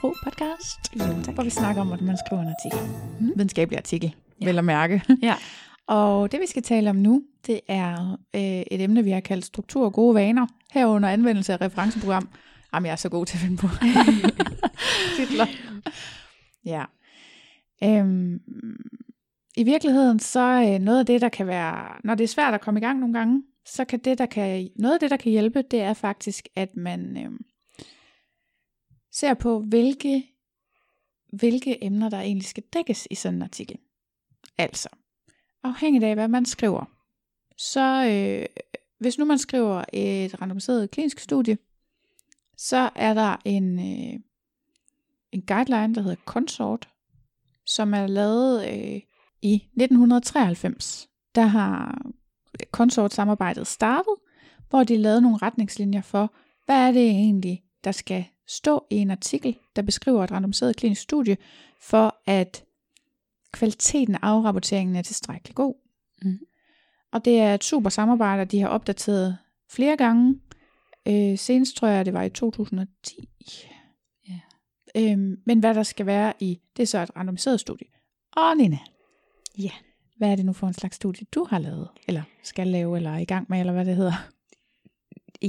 Publipro podcast, Jo, tak. hvor vi snakker om, hvordan man skriver en artikel. Mm. Mm. Videnskabelig artikel, ja. vel at mærke. Ja. Og det vi skal tale om nu, det er øh, et emne, vi har kaldt struktur og gode vaner, herunder anvendelse af referenceprogram. Jamen, jeg er så god til at finde på titler. Ja. Øhm, I virkeligheden, så øh, noget af det, der kan være, når det er svært at komme i gang nogle gange, så kan det, der kan, noget af det, der kan hjælpe, det er faktisk, at man øh, ser på, hvilke, hvilke emner, der egentlig skal dækkes i sådan en artikel. Altså, afhængigt af, hvad man skriver. Så øh, hvis nu man skriver et randomiseret klinisk studie, så er der en, øh, en guideline, der hedder Consort, som er lavet øh, i 1993. Der har Consort-samarbejdet startet, hvor de lavede nogle retningslinjer for, hvad er det egentlig, der skal stå i en artikel, der beskriver et randomiseret klinisk studie, for at kvaliteten af afrapporteringen er tilstrækkelig god. Mhm. Og det er et super samarbejde, de har opdateret flere gange. Øh, senest tror jeg, det var i 2010. Ja. Øhm, men hvad der skal være i, det er så et randomiseret studie. Og Nina, Ja. hvad er det nu for en slags studie, du har lavet, eller skal lave, eller er i gang med, eller hvad det hedder?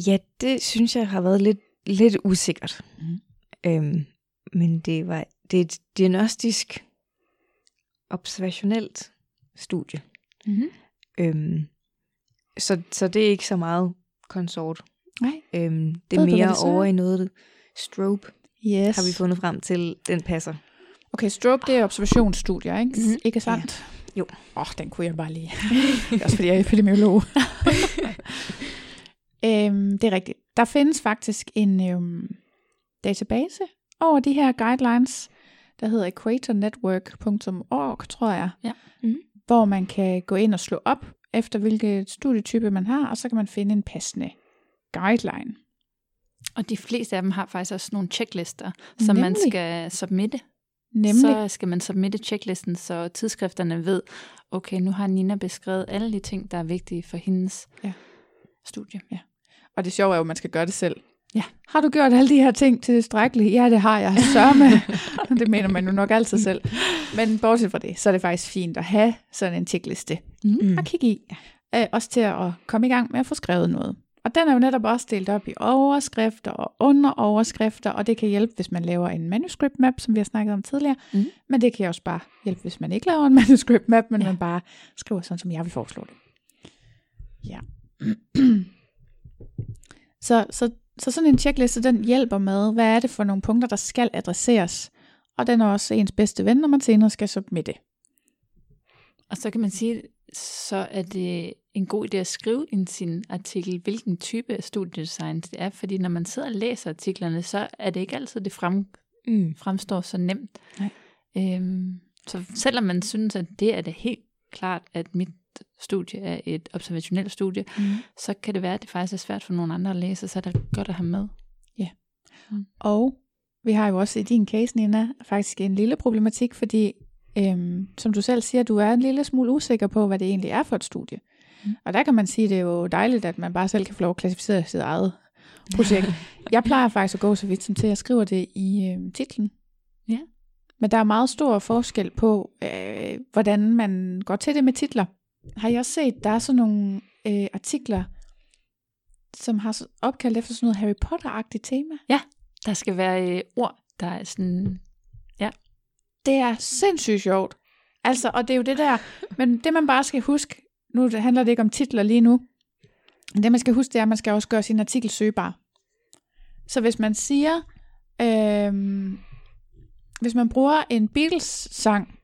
Ja, det synes jeg har været lidt, lidt usikkert. Mhm. Øhm, men det var det er et diagnostisk observationelt studie. Mm-hmm. Øhm, så, så det er ikke så meget konsort. Nej. Øhm, det Ved er du, mere det så er? over i noget strobe, Yes. har vi fundet frem til, den passer. Okay, strobe, det er observationsstudier, ikke? Mhm. Mm-hmm. Ikke sandt? Jo. Åh, oh, den kunne jeg bare lige. Det er også fordi jeg er epidemiolog. øhm, det er rigtigt. Der findes faktisk en øhm, database over de her guidelines, der hedder equatornetwork.org, tror jeg. Ja. Mhm. Hvor man kan gå ind og slå op efter hvilke studietype man har, og så kan man finde en passende guideline. Og de fleste af dem har faktisk også nogle checklister, som man Nemlig. skal submitte. Nemlig. Så skal man submitte checklisten, så tidsskrifterne ved, okay, nu har Nina beskrevet alle de ting, der er vigtige for hendes Ja. studie. Og det sjove er jo, at man skal gøre det selv. Ja. Har du gjort alle de her ting tilstrækkeligt? Ja, det har jeg. Sørg med. det mener man jo nok altid selv. Men bortset fra det, så er det faktisk fint at have sådan en checkliste Mm. at kigge i. Øh, også til at komme i gang med at få skrevet noget. Og den er jo netop også delt op i overskrifter og underoverskrifter, og det kan hjælpe, hvis man laver en manuscript map, som vi har snakket om tidligere. Mhm. Men det kan også bare hjælpe, hvis man ikke laver en manuscript map, men ja. man bare skriver sådan, som jeg vil foreslå det. Ja. så, så, så sådan en checkliste, den hjælper med, hvad er det for nogle punkter, der skal adresseres. Og den er også ens bedste ven, når man senere skal submitte. Og så kan man sige, så er det en god idé at skrive i sin artikel, hvilken type af studiedesign det er, fordi når man sidder og læser artiklerne, så er det ikke altid, det frem, Mm. fremstår så nemt. Nej. Øhm, så selvom man synes, at det er det helt klart, at mit studie er et observationelt studie, Mm. så kan det være, at det faktisk er svært for nogle andre at læse, så er det godt at have med. Og vi har jo også i din case, Nina, faktisk en lille problematik, fordi øhm, som du selv siger, du er en lille smule usikker på, hvad det egentlig er for et studie. Mm. Mm. Og der kan man sige, at det er jo dejligt, at man bare selv kan få lov at klassificere sit eget projekt. Jeg plejer faktisk at gå så vidt som til, at jeg skriver det i øhm, titlen. Ja. Men der er meget stor forskel på, øh, hvordan man går til det med titler. Har I også set, der er sådan nogle øh, artikler, som har opkaldt efter sådan noget Harry Potter-agtigt tema? Der skal være øh, ord, der er sådan, ja, Det er sindssygt sjovt. Altså, og det er jo det der, men det man bare skal huske, nu handler det ikke om titler lige nu, det man skal huske, det er, at man skal også gøre sin artikel søgbar. Så hvis man siger, øhm, hvis man bruger en Beatles-sang,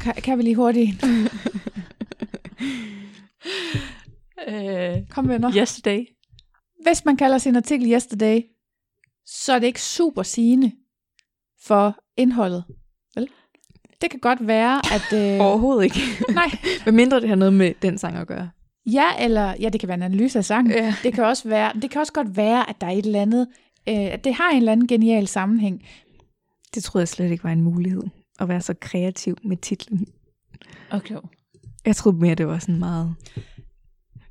kan, kan vi lige hurtigt, Øh, kom venner. yesterday. Hvis man kalder sin artikel Yesterday, så er det ikke super sigende for indholdet. Vel? Det kan godt være, at... Øh, Overhovedet ikke. nej, Hvad mindre det har noget med den sang at gøre. ja, eller ja, det kan være en analyse af sangen. Ja. Det kan også være, det kan også godt være, at der er et eller andet, øh, at det har en eller anden genial sammenhæng. Det troede jeg slet ikke var en mulighed. At være så kreativ med titlen. Okay. Jeg troede mere, det var sådan meget...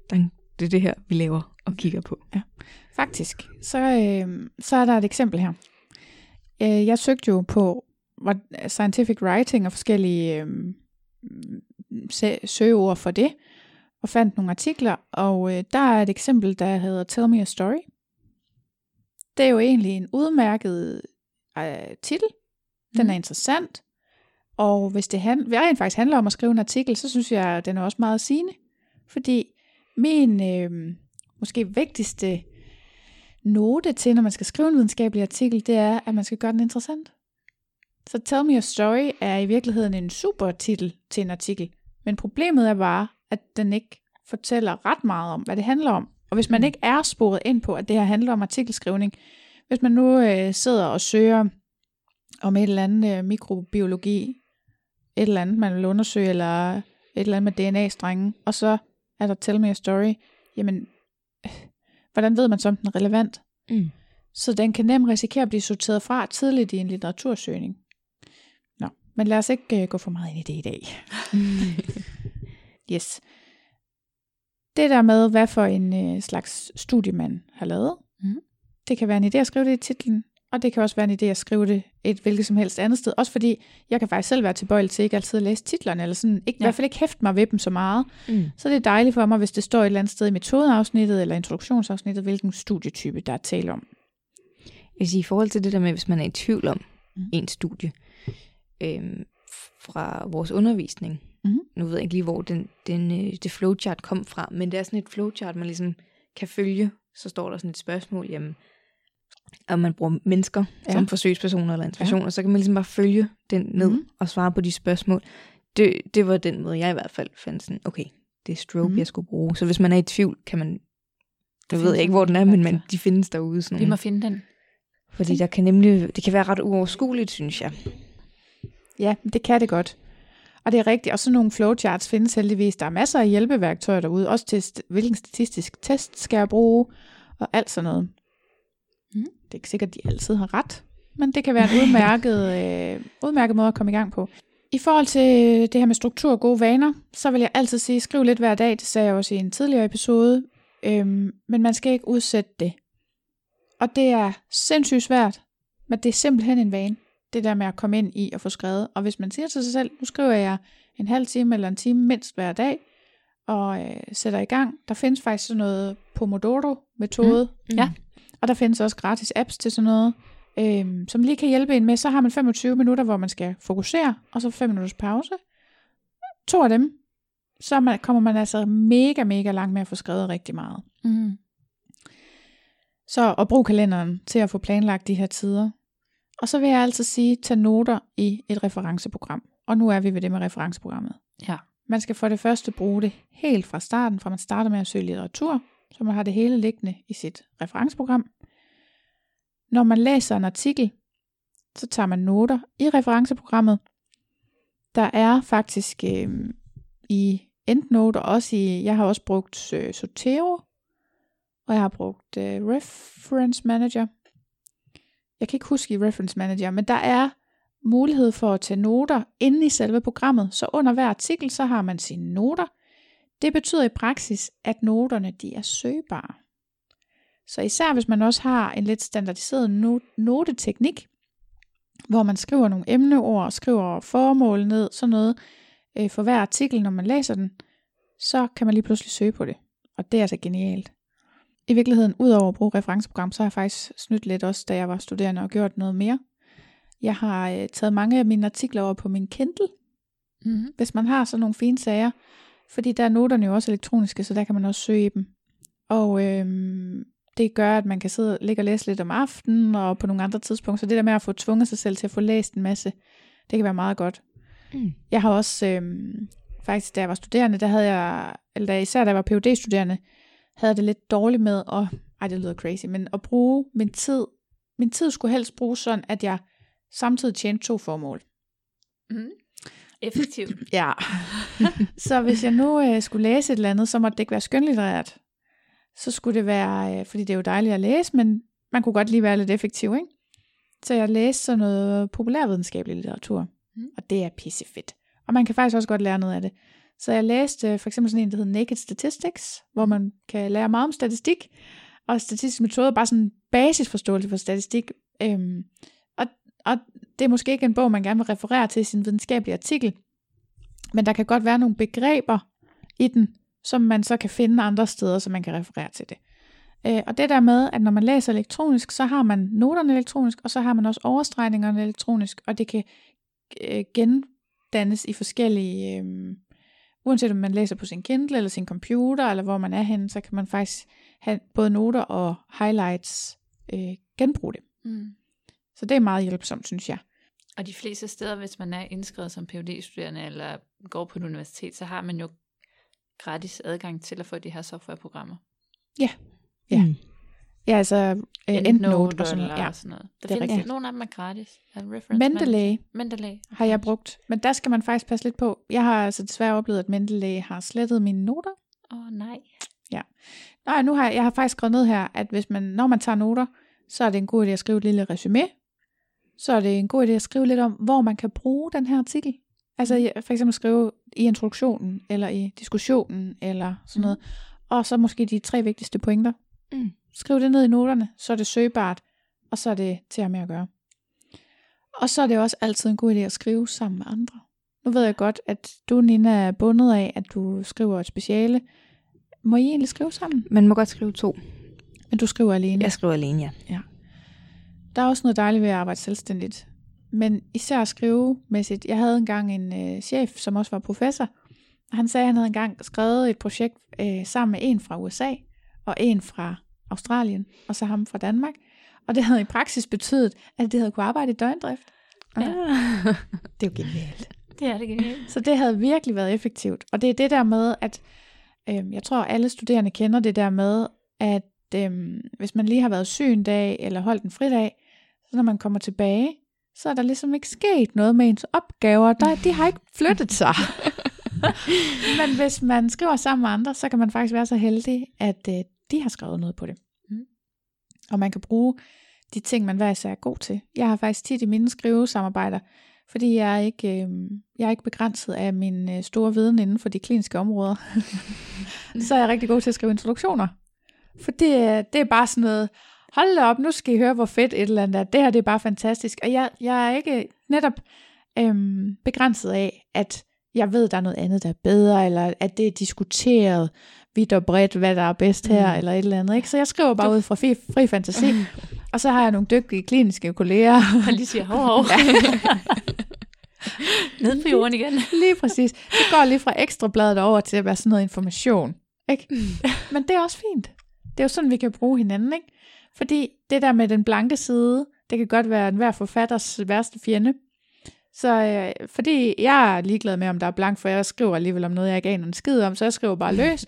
"Dang, Det er det her, vi laver og kigger på. Faktisk, så, øh, så er der et eksempel her. Øh, jeg søgte jo på scientific writing og forskellige øh, sø- søgeord for det, og fandt nogle artikler, og øh, der er et eksempel, der hedder Tell Me a Story. Det er jo egentlig en udmærket øh, titel. Den Mhm. er interessant, og hvis det hand, rent faktisk handler om at skrive en artikel, så synes jeg, at den er også meget sigende. Fordi min øh, måske vigtigste note til, når man skal skrive en videnskabelig artikel, det er, at man skal gøre den interessant. Så Tell Me a Story er i virkeligheden en super titel til en artikel. Men problemet er bare, at den ikke fortæller ret meget om, hvad det handler om. Og hvis man ikke er sporet ind på, at det her handler om artikelskrivning, hvis man nu øh, sidder og søger om et eller andet øh, mikrobiologi, et eller andet, man vil undersøge, eller et eller andet med DNA-strenge, og så er der Tell Me a Story, jamen, øh, hvordan ved man, så, om den er relevant? Mm. Så den kan nemt risikere at blive sorteret fra tidligt i en litteratursøgning. Nå, men lad os ikke uh, gå for meget ind i det i dag. Yes. Det der med, hvad for en uh, slags studie man har lavet, Mhm. det kan være en idé at skrive det i titlen, og det kan også være en idé at skrive det et hvilket som helst andet sted. Også fordi, jeg kan faktisk selv være tilbøjelig til ikke altid at læse titlerne, eller sådan, ikke, ja. i hvert fald ikke hæfte mig ved dem så meget. Mm. Så det er dejligt for mig, hvis det står et eller andet sted i metodeafsnittet eller introduktionsafsnittet, hvilken studietype der er tale om. Jeg vil sige, i forhold til det der med, hvis man er i tvivl om Mm. mm. en studie øhm, fra vores undervisning. Mhm. Nu ved jeg ikke lige, hvor den, den, øh, det flowchart kom fra, men det er sådan et flowchart, man ligesom kan følge. Så står der sådan et spørgsmål, jamen, om man bruger mennesker Ja. som forsøgspersoner eller interventioner, ja. så kan man ligesom bare følge den ned mm. og svare på de spørgsmål. Det, det var den måde, jeg i hvert fald fandt sådan, okay, det er strobe, mm. jeg skulle bruge. Så hvis man er i tvivl, kan man, jeg ved jeg ikke, hvor den er, men man, de findes derude. Sådan Vi må finde den. Fordi der kan nemlig, det kan være ret uoverskueligt, synes jeg. Ja, det kan det godt. Og det er rigtigt. Og sådan nogle flowcharts findes heldigvis. Der er masser af hjælpeværktøjer derude. Også til, hvilken statistisk test skal jeg bruge, og alt sådan noget. Mm. Det er ikke sikkert, at de altid har ret, men det kan være en udmærket, øh, udmærket måde at komme i gang på. I forhold til det her med struktur og gode vaner, så vil jeg altid sige, skriv lidt hver dag. Det sagde jeg også i en tidligere episode. Øhm, men man skal ikke udsætte det. Og det er sindssygt svært, men det er simpelthen en vane det der med at komme ind i og få skrevet. Og hvis man siger til sig selv, nu skriver jeg en halv time eller en time mindst hver dag, og øh, sætter i gang. Der findes faktisk sådan noget Pomodoro-metode, Mm. Ja. Og der findes også gratis apps til sådan noget, øh, som lige kan hjælpe en med. Så har man 25 minutter, hvor man skal fokusere, og så 5 minutters pause. To af dem, så man, kommer man altså mega, mega langt med at få skrevet rigtig meget. Mm. Så og brug kalenderen til at få planlagt de her tider. Og så vil jeg altså sige, tag noter i et referenceprogram. Og nu er vi ved det med referenceprogrammet. Ja. Man skal for det første bruge det helt fra starten, fra man starter med at søge litteratur, så man har det hele liggende i sit referenceprogram. Når man læser en artikel, så tager man noter i referenceprogrammet. Der er faktisk øh, i EndNote og også i, jeg har også brugt øh, Zotero, og jeg har brugt øh, Reference Manager. Jeg kan ikke huske i Reference Manager, men der er mulighed for at tage noter inde i selve programmet. Så under hver artikel, så har man sine noter. Det betyder i praksis, at noterne de er søgbare. Så især hvis man også har en lidt standardiseret not- noteteknik, hvor man skriver nogle emneord og skriver formål ned, sådan noget, øh, for hver artikel, når man læser den, så kan man lige pludselig søge på det. Og det er altså genialt. I virkeligheden, udover at bruge referenceprogram, så har jeg faktisk snydt lidt også, da jeg var studerende og gjort noget mere. Jeg har øh, taget mange af mine artikler over på min Kindle, Mm-hmm. hvis man har sådan nogle fine sager. Fordi der er noterne jo også elektroniske, så der kan man også søge i dem. Og øhm, det gør, at man kan sidde og ligge og læse lidt om aftenen og på nogle andre tidspunkter. Så det der med at få tvunget sig selv til at få læst en masse, det kan være meget godt. Mm. Jeg har også, øhm, faktisk da jeg var studerende, der havde jeg, eller især da jeg var phd studerende havde det lidt dårligt med at, ej det lyder crazy, men at bruge min tid. Min tid skulle helst bruges sådan, at jeg samtidig tjente to formål. Mm. Effektivt. Ja. så hvis jeg nu øh, skulle læse et eller andet, så måtte det ikke være skønlitterært. Så skulle det være, øh, fordi det er jo dejligt at læse, men man kunne godt lige være lidt effektiv, ikke? Så jeg læste sådan noget populærvidenskabelig litteratur, Mm. og det er pissefedt. Og man kan faktisk også godt lære noget af det. Så jeg læste øh, for eksempel sådan en, der hedder Naked Statistics, hvor man kan lære meget om statistik, og statistiske metoder, bare sådan en basisforståelse for statistik. Øhm, og, og det er måske ikke en bog, man gerne vil referere til i sin videnskabelige artikel, men der kan godt være nogle begreber i den, som man så kan finde andre steder, så man kan referere til det. Øh, og det der med, at når man læser elektronisk, så har man noterne elektronisk, og så har man også overstregningerne elektronisk, og det kan øh, gendannes i forskellige, øh, uanset om man læser på sin Kindle eller sin computer, eller hvor man er henne, så kan man faktisk have både noter og highlights øh, genbruge det. Mm. Så det er meget hjælpsomt, synes jeg. Og de fleste steder, hvis man er indskrevet som phd studerende eller går på et universitet, så har man jo gratis adgang til at få de her softwareprogrammer. Ja. Mm. Ja, altså øh, EndNote og sådan noget. eller Ja. sådan noget. Der det er findes rigtigt. nogle af dem er gratis. Er reference Mendeley Mendeley. har jeg brugt, men der skal man faktisk passe lidt på. Jeg har altså desværre oplevet, at Mendeley har slettet mine noter. Åh oh, nej. Nej, nu har jeg, jeg har faktisk skrevet ned her, at hvis man, når man tager noter, så er det en god idé at skrive et lille resume. Så er det en god idé at skrive lidt om, hvor man kan bruge den her artikel. Altså i- for eksempel skrive i introduktionen, eller i diskussionen, eller sådan noget. Og så måske de tre vigtigste pointer. Mm. Skriv det ned i noterne, så er det søgbart, og så er det til at med at gøre. Og så er det også altid en god idé at skrive sammen med andre. Nu ved jeg godt, at du, Nina, er bundet af, at du skriver et speciale. Må I egentlig skrive sammen? Man må godt skrive to. Men du skriver alene. Jeg skriver alene, ja. Der er også noget dejligt ved at arbejde selvstændigt. Men især skrivemæssigt. Jeg havde engang en øh, chef, som også var professor. Han sagde, at han havde engang skrevet et projekt øh, sammen med en fra USA og en fra Australien, og så ham fra Danmark. Og det havde i praksis betydet, at det havde kunne arbejde i døgndrift. Ja. Det er jo genialt. Det er det genialt. Så det havde virkelig været effektivt. Og det er det der med, at øh, jeg tror, alle studerende kender det der med, at øh, hvis man lige har været syg en dag, eller holdt en fridag, så når man kommer tilbage, så er der ligesom ikke sket noget med ens opgaver. Der, de har ikke flyttet sig. Men hvis man skriver sammen med andre, så kan man faktisk være så heldig, at øh, de har skrevet noget på det. Mm. Og man kan bruge de ting, man hver især er god til. Jeg har faktisk tit i mine skrivesamarbejder, fordi jeg er ikke, øh, jeg er ikke begrænset af min øh, store viden inden for de kliniske områder, så er jeg rigtig god til at skrive introduktioner. For det, er- det er bare sådan noget, hold da op, nu skal I høre, hvor fedt et eller andet er. Det her det er bare fantastisk. Og jeg, jeg er ikke netop øhm, begrænset af, at jeg ved, der er noget andet, der er bedre, eller at det er diskuteret vidt og bredt, hvad der er bedst her, Mm. mm. eller et eller andet. Ikke? Så jeg skriver bare ud fra fri, fri fantasi, og så har jeg nogle dygtige kliniske kolleger. Han lige siger, hov, hov. Ned på jorden igen. lige præcis. Det går lige fra ekstrabladet over til at være sådan noget information. Ikke? Men det er også fint. Det er jo sådan, vi kan bruge hinanden. Ikke? Fordi det der med den blanke side, det kan godt være enhver forfatters værste fjende. Så øh, fordi jeg er ligeglad med, om der er blank, for jeg skriver alligevel om noget, jeg ikke aner en skid om, så jeg skriver bare løs.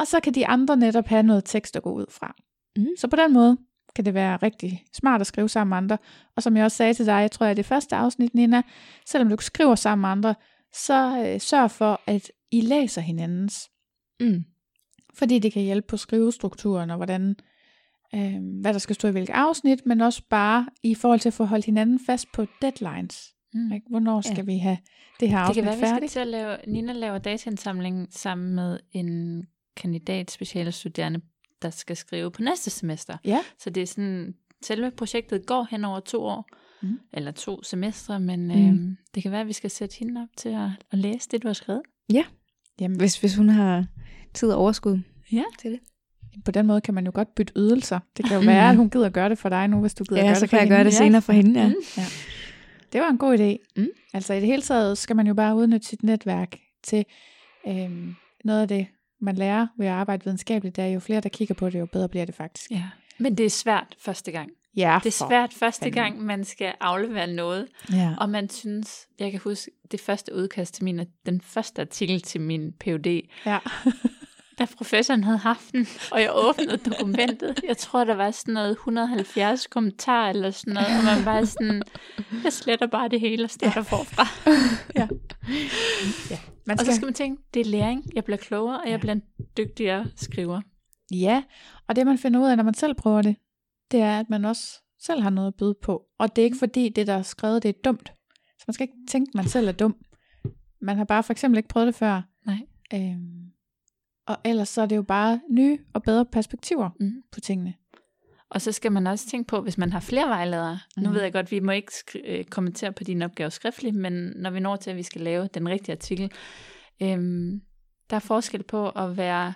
Og så kan de andre netop have noget tekst at gå ud fra. Mm. Så på den måde kan det være rigtig smart at skrive sammen med andre. Og som jeg også sagde til dig, jeg tror, at det første afsnit, Nina, selvom du skriver sammen med andre, så øh, sørg for, at I læser hinandens. Mm. Fordi det kan hjælpe på skrivestrukturen og hvordan, øh, hvad der skal stå i hvilket afsnit, men også bare i forhold til at få holdt hinanden fast på deadlines. Mm. Ikke? Hvornår skal Ja. vi have det her Det afsnit kan være, vi skal færdigt? til at lave, Nina laver dataindsamling sammen med en kandidat specialstuderende, der skal skrive på næste semester. Ja, Så det er sådan, selve projektet går hen over to år, Mm. eller to semestre, men Mm. øhm, det kan være, at vi skal sætte hende op til at, at læse det, du har skrevet. jamen, Hvis, hvis hun har tid og overskud Ja. til det. På den måde kan man jo godt bytte ydelser. Det kan jo være, at hun gider gøre det for dig nu, hvis du gider Ja, gøre så det for kan jeg gøre det Ja. senere for hende, ja. Mm. det var en god idé. Mm. Altså i det hele taget skal man jo bare udnytte sit netværk til øhm, noget af det, man lærer ved at arbejde videnskabeligt. Der er jo flere, der kigger på det, jo bedre bliver det faktisk. Ja. Men det er svært første gang. Ja, Det er svært første fanden. gang, man skal aflevere noget. Ja. Og man synes, jeg kan huske det første udkast til min, den første artikel til min PhD, ja. da professoren havde haft den, og jeg åbnede dokumentet. Jeg tror, der var sådan noget 170 kommentarer eller sådan noget, og man var sådan, jeg sletter bare det hele og starter forfra. Man Og så skal, skal man tænke, det er læring, jeg bliver klogere, og jeg Ja. bliver en dygtigere skriver. ja, og det man finder ud af, når man selv prøver det, det er, at man også selv har noget at byde på. Og det er ikke fordi, det der er skrevet, det er dumt. Så man skal ikke tænke, at man selv er dum. Man har bare for eksempel ikke prøvet det før. Nej. Øhm, og ellers så er det jo bare nye og bedre perspektiver Mm. på tingene. Og så skal man også tænke på, hvis man har flere vejledere. Mm. Nu Mhm. ved jeg godt, vi må ikke øh, kommentere på din opgave skriftligt, men når vi når til, at vi skal lave den rigtige artikel, øhm, der er forskel på at være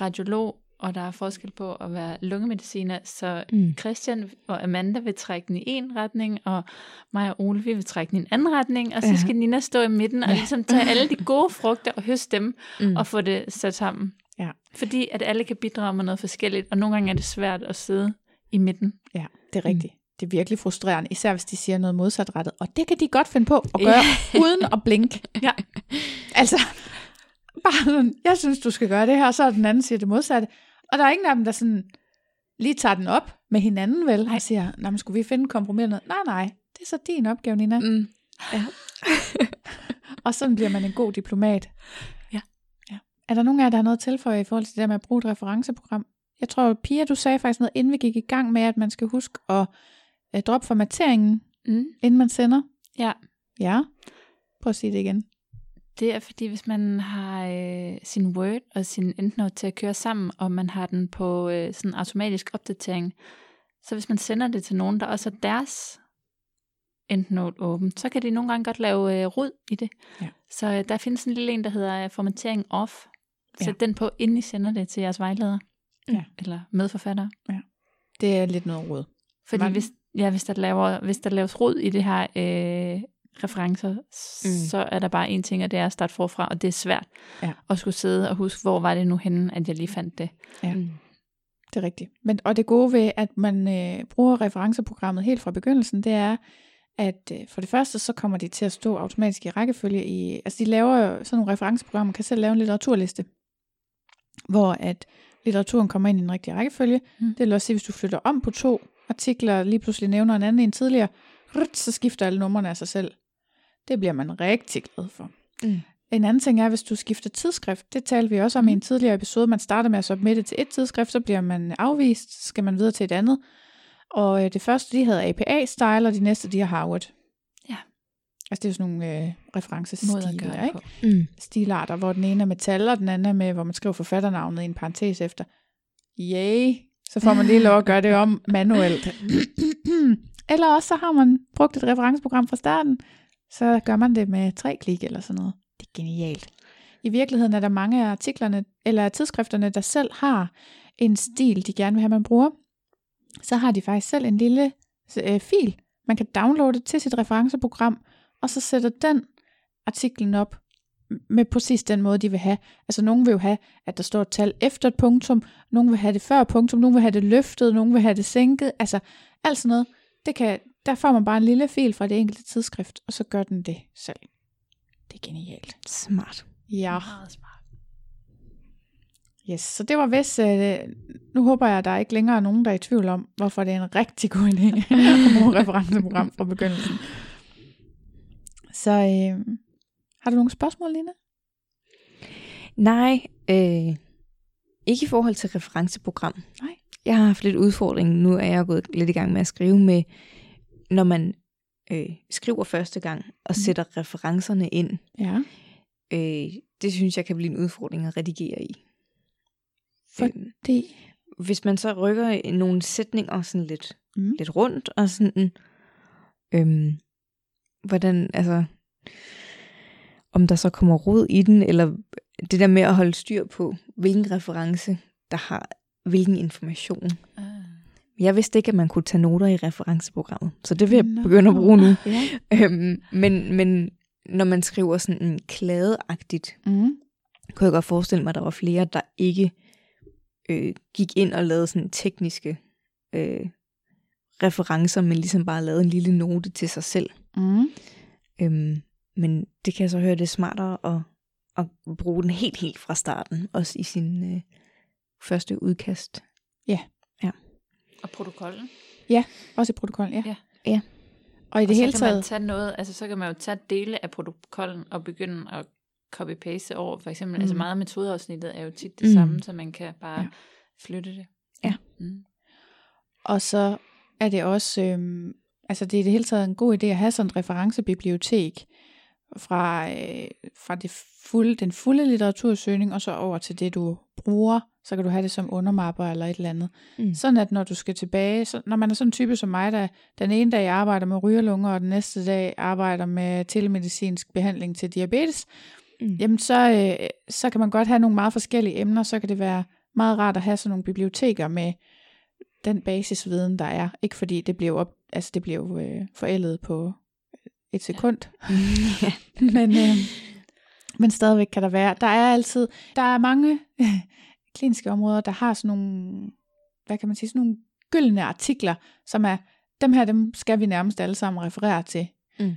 radiolog, og der er forskel på at være lungemediciner. Så Mm. Christian og Amanda vil trække den i en retning, og mig og Ole vi vil trække den i en anden retning, og så Ja. skal Nina stå i midten og Ja. ligesom tage alle de gode frugter og høste dem, Mm. og få det sat sammen. Ja. Fordi at alle kan bidrage med noget forskelligt, og nogle gange er det svært at sidde i midten. Ja, det er rigtigt. Det er virkelig frustrerende, især hvis de siger noget modsatrettet. Og det kan de godt finde på at gøre, uden at blinke. Ja. Altså, bare sådan, jeg synes, du skal gøre det her, og så er den anden siger det modsatte. Og der er ingen af dem, der sådan lige tager den op med hinanden vel, og siger, nej, men skulle vi finde kompromis eller noget? Nej, nej, det er så din opgave, Nina. Mm. Og sådan bliver man en god diplomat. Ja. ja. Er der nogen af jer, der har noget at tilføje i forhold til det der med at bruge et referenceprogram? Jeg tror, Pia, du sagde faktisk noget, inden vi gik i gang med, at man skal huske at uh, droppe formateringen, Mm. inden man sender. Ja. Ja. Prøv at sige det igen. Det er fordi, hvis man har øh, sin Word og sin EndNote til at køre sammen, og man har den på øh, sådan automatisk opdatering, så hvis man sender det til nogen, der også har deres EndNote åben, så kan de nogle gange godt lave øh, rod i det. Ja. Så øh, der findes en lille en, der hedder øh, formatering off. Sæt den på, inden I sender det til jeres vejleder. Ja. Eller medforfattere. Det er lidt noget råd. Fordi Man- hvis, ja, hvis, der laver, hvis der laves rod i det her øh, referencer, mm. så er der bare en ting, og det er at starte forfra, og det er svært Ja. at skulle sidde og huske, hvor var det nu henne, at jeg lige fandt det. Ja. Mm. Det er rigtigt. Men, og det gode ved, at man øh, bruger referenceprogrammet helt fra begyndelsen, det er, at øh, for det første, så kommer de til at stå automatisk i rækkefølge. I, altså de laver jo sådan nogle referenceprogrammer, kan selv lave en litteraturliste, hvor at litteraturen kommer ind i den rigtige rækkefølge. Mm. Det vil også sige, hvis du flytter om på to artikler, lige pludselig nævner en anden en tidligere, så skifter alle numrene af sig selv. Det bliver man rigtig glad for. Mm. En anden ting er, hvis du skifter tidsskrift. Det talte vi også om i en tidligere episode. Man starter med at submitte til et tidsskrift, så bliver man afvist, så skal man videre til et andet. Og øh, det første, de havde APA-style, og de næste, de har Harvard. Ja. Altså det er jo sådan nogle øh, referencestiler, ikke? Mm. Stilarter, hvor den ene er metal, og den anden er med, hvor man skriver forfatternavnet i en parentes efter. Yay! Så får man lige lov at gøre det om manuelt. eller også så har man brugt et referenceprogram fra starten, så gør man det med tre klik eller sådan noget. Det er genialt. I virkeligheden er der mange af artiklerne, eller tidsskrifterne, der selv har en stil, de gerne vil have, man bruger. Så har de faktisk selv en lille øh, fil, man kan downloade til sit referenceprogram, og så sætter den artiklen op med præcis den måde, de vil have. Altså, nogen vil jo have, at der står et tal efter et punktum, nogen vil have det før punktum, nogen vil have det løftet, nogen vil have det sænket. Altså, alt sådan noget. Det kan, der får man bare en lille fil fra det enkelte tidsskrift, og så gør den det selv. Det er genialt. Smart. Ja. Meget smart. Yes, så det var vist, øh, nu håber jeg, at der ikke længere er nogen, der er i tvivl om, hvorfor det er en rigtig god idé at bruge referenceprogram fra begyndelsen. Så øh, har du nogle spørgsmål, Lina? Nej, øh, ikke i forhold til referenceprogram. Nej. Jeg har haft lidt udfordring. Nu er jeg gået lidt i gang med at skrive med, når man øh, skriver første gang og Mhm. sætter referencerne ind. Ja. Øh, det synes jeg kan blive en udfordring at redigere i. For- Øh, hvis man så rykker nogle sætninger sådan lidt, mm. lidt rundt, og sådan, øhm, hvordan, altså, om der så kommer rod i den, eller det der med at holde styr på, hvilken reference, der har hvilken information. Ah. Jeg vidste ikke, at man kunne tage noter i referenceprogrammet, så det vil jeg Nå. begynde at bruge nu. Ja. Øhm, men, men når man skriver sådan en kladeagtigt, Mm. kunne jeg godt forestille mig, at der var flere, der ikke øh, gik ind og lavede sådan tekniske øh, referencer, men ligesom bare lavede en lille note til sig selv. Mm. Øhm, men det kan jeg så høre, det er smartere at, at bruge den helt, helt fra starten, også i sin øh, første udkast. Og protokollen. Også i protokollen, ja. Ja. Ja. Og i det og hele så kan man taget, tage noget, altså så kan man jo tage dele af protokollen og begynde at copy-paste over, for eksempel, mm. altså Mm. meget af metodeafsnittet er jo tit det Mm. samme, så man kan bare Ja. ja. flytte det. Ja. Mm. og så er det også, øhm, altså det er i det hele taget en god idé at have sådan et referencebibliotek fra, øh, fra det fulde, den fulde litteratursøgning, og så over til det, du bruger, så kan du have det som undermapper eller et eller andet. Mm. Sådan at når du skal tilbage, så, når man er sådan en type som mig, der den ene dag arbejder med rygerlunger, og den næste dag arbejder med telemedicinsk behandling til diabetes, Mm. jamen så, øh, så kan man godt have nogle meget forskellige emner, så kan det være meget rart at have sådan nogle biblioteker med den basisviden, der er. Ikke fordi det bliver, op, altså det bliver jo, øh, forældet på et sekund, ja. men, øh, men stadigvæk kan der være, der er altid, der er mange kliniske områder, der har sådan nogle, hvad kan man sige, sådan nogle gyldne artikler, som er, dem her, dem skal vi nærmest alle sammen referere til. Mm.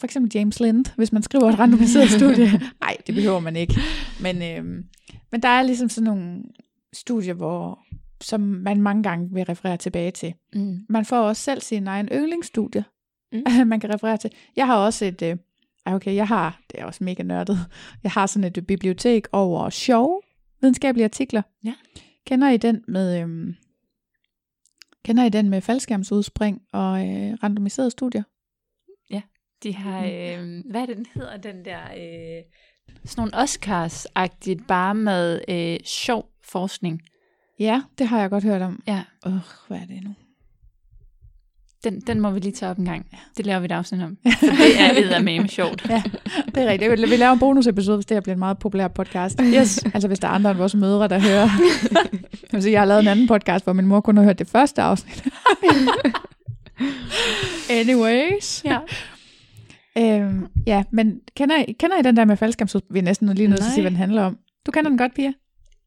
For eksempel James Lind, hvis man skriver et randomiseret studie. Nej, det behøver man ikke. Men, øh, men der er ligesom sådan nogle studier, hvor, som man mange gange vil referere tilbage til. Mm. Man får også selv sin egen yndlingsstudie, Mm. mm. man kan referere til. Jeg har også et, øh, okay, jeg har, det er også mega nørdet, jeg har sådan et øh, bibliotek over sjove videnskabelige artikler. Ja. Kender I den med, øhm, kender I den med faldskærmsudspring og øh, randomiserede studier? De har, øh, hvad er det, den hedder, den der, øh, sådan nogle Oscars-agtigt, bare med øh, sjov forskning. Ja, det har jeg godt hørt om. Ja, Åh, øh, hvad er det nu? Den, den må vi lige tage op en gang. Det laver vi et afsnit om. For det er eddermame sjovt. Ja, det er rigtigt. Vi laver en bonusepisode, hvis det her bliver en meget populær podcast. Yes. altså hvis der er andre end vores mødre, der hører. Jeg, vil sige, jeg har lavet en anden podcast, hvor min mor kun har hørt det første afsnit. Anyways. Ja. Øhm, ja, men kender I, kender I den der med faldskærmsudspring? Vi er næsten lige nødt til at sige, hvad den handler om. Du kender den godt, Pia?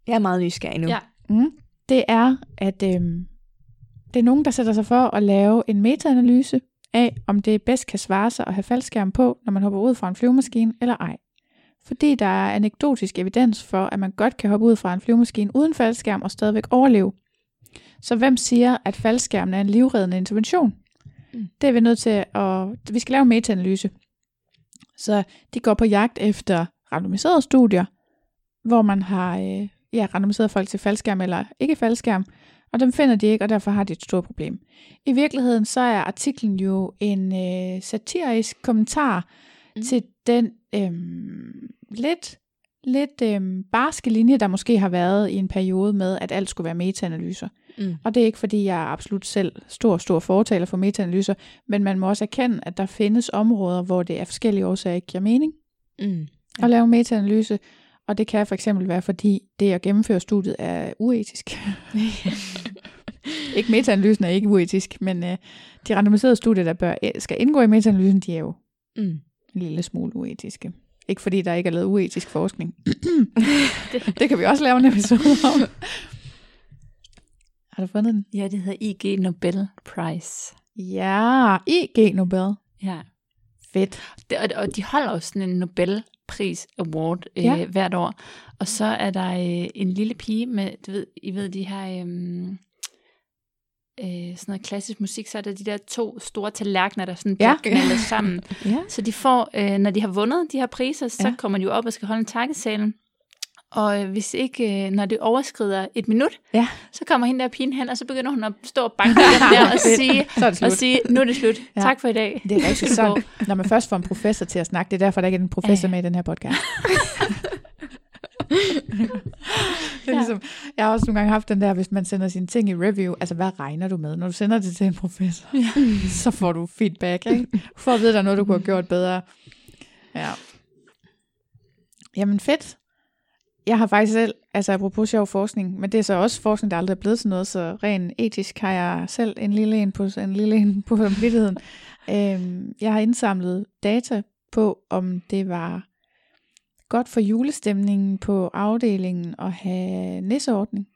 Jeg er meget nysgerrig nu. Ja. Mm. Det er, at øhm, det er nogen, der sætter sig for at lave en metaanalyse af, om det bedst kan svare sig at have faldskærm på, når man hopper ud fra en flyvemaskine, eller ej. Fordi der er anekdotisk evidens for, at man godt kan hoppe ud fra en flyvemaskine uden faldskærm og stadigvæk overleve. Så hvem siger, at faldskærmen er en livreddende intervention? Mm. Det er vi nødt til at... Vi skal lave en metaanalyse. Så de går på jagt efter randomiserede studier, hvor man har øh, ja, randomiseret folk til faldskærm eller ikke faldskærm, og dem finder de ikke, og derfor har de et stort problem. I virkeligheden så er artiklen jo en øh, satirisk kommentar Mm. til den øh, lidt, lidt øh, barske linje, der måske har været i en periode med, at alt skulle være metaanalyser. Mm. Og det er ikke, fordi jeg er absolut selv stor, stor fortaler for metaanalyser, men man må også erkende, at der findes områder, hvor det af forskellige årsager ikke giver mening Mm. ja. at lave metaanalyse, og det kan for eksempel være, fordi det at gennemføre studiet er uetisk. ikke metaanalysen er ikke uetisk, men øh, de randomiserede studier, der bør, skal indgå i metaanalysen, de er jo Mm. en lille smule uetiske. Ikke fordi der ikke er lavet uetisk forskning. det, det kan vi også lave en episode om. Har du fundet den? Ja, det hedder IG Nobel Prize. Ja, IG Nobel. Ja. Fedt. Det, og, og de holder jo sådan en Nobelpris Award øh, Ja. ja. hvert år. Og så er der øh, en lille pige med, du ved, I ved, de her øh, øh, sådan noget klassisk musik, så er der de der to store tallerkener, der sådan Ja. knaldet sammen. Ja. Så de får, øh, når de har vundet de her priser, så Ja. kommer de jo op og skal holde en takkesalen. Og øh, hvis ikke, øh, når det overskrider et minut, Ja. så kommer hende der pigen hen, og så begynder hun at stå og banke den der og sige, og sige, nu er det slut. Ja. Tak for i dag. Det er rigtigt sådan, når man først får en professor til at snakke. Det er derfor, der ikke er en professor Ja. med i den her podcast. det er ligesom, jeg har også nogle gange haft den der, hvis man sender sine ting i review, altså hvad regner du med? Når du sender det til en professor, Ja. så får du feedback, ikke? For at vide, at der er noget, du kunne have gjort bedre. Ja. Jamen fedt. jeg har faktisk selv, altså apropos sjov forskning, men det er så også forskning, der aldrig er blevet til noget, så rent etisk har jeg selv en lille en på, en lille en på samvittigheden. øhm, jeg har indsamlet data på, om det var godt for julestemningen på afdelingen at have nisseordning,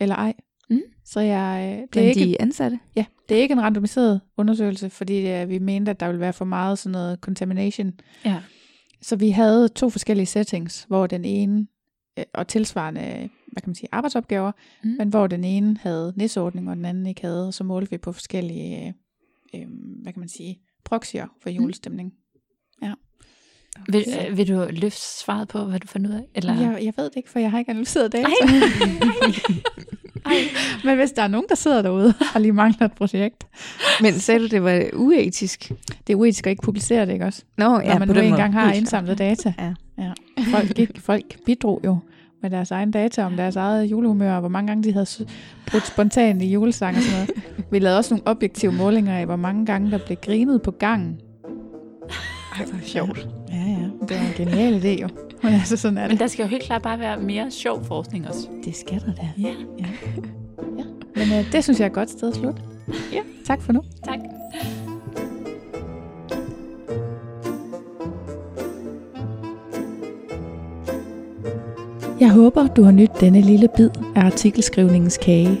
eller ej. Mm. Så jeg, øh, det er Blandt ikke, de ansatte? ja, det er ikke en randomiseret undersøgelse, fordi øh, vi mente, at der ville være for meget sådan noget contamination. Ja. Så vi havde to forskellige settings, hvor den ene, øh, og tilsvarende, hvad kan man sige, arbejdsopgaver, Mm. mm. men hvor den ene havde nisseordning, og den anden ikke havde, så målte vi på forskellige, øh, hvad kan man sige, proxyer for julestemning. Vil, øh, vil du løfte svaret på, hvad du fandt ud af? Eller? Jeg, jeg ved det ikke, for jeg har ikke analyseret data. Men hvis der er nogen, der sidder derude og lige mangler et projekt, Men sagde du, det var uetisk? det er uetisk at ikke publicere det, ikke også? Nå, Når ja, man på nu den måde. engang har indsamlet data. Ja. ja. Folk, gik, folk bidrog jo med deres egen data om deres eget julehumør, og hvor mange gange de havde brudt spontant i julesang og sådan noget. Vi lavede også nogle objektive målinger af, hvor mange gange der blev grinet på gangen. Ej, hvor sjovt. Ja, ja. Det var en genial idé jo. Men altså, sådan er Men det. der skal jo helt klart bare være mere sjov forskning også. Det skal der da. Ja. ja. ja. Men øh, det synes jeg er et godt sted at slutte. Ja. Tak for nu. Tak. Jeg håber, du har nydt denne lille bid af artikelskrivningens kage.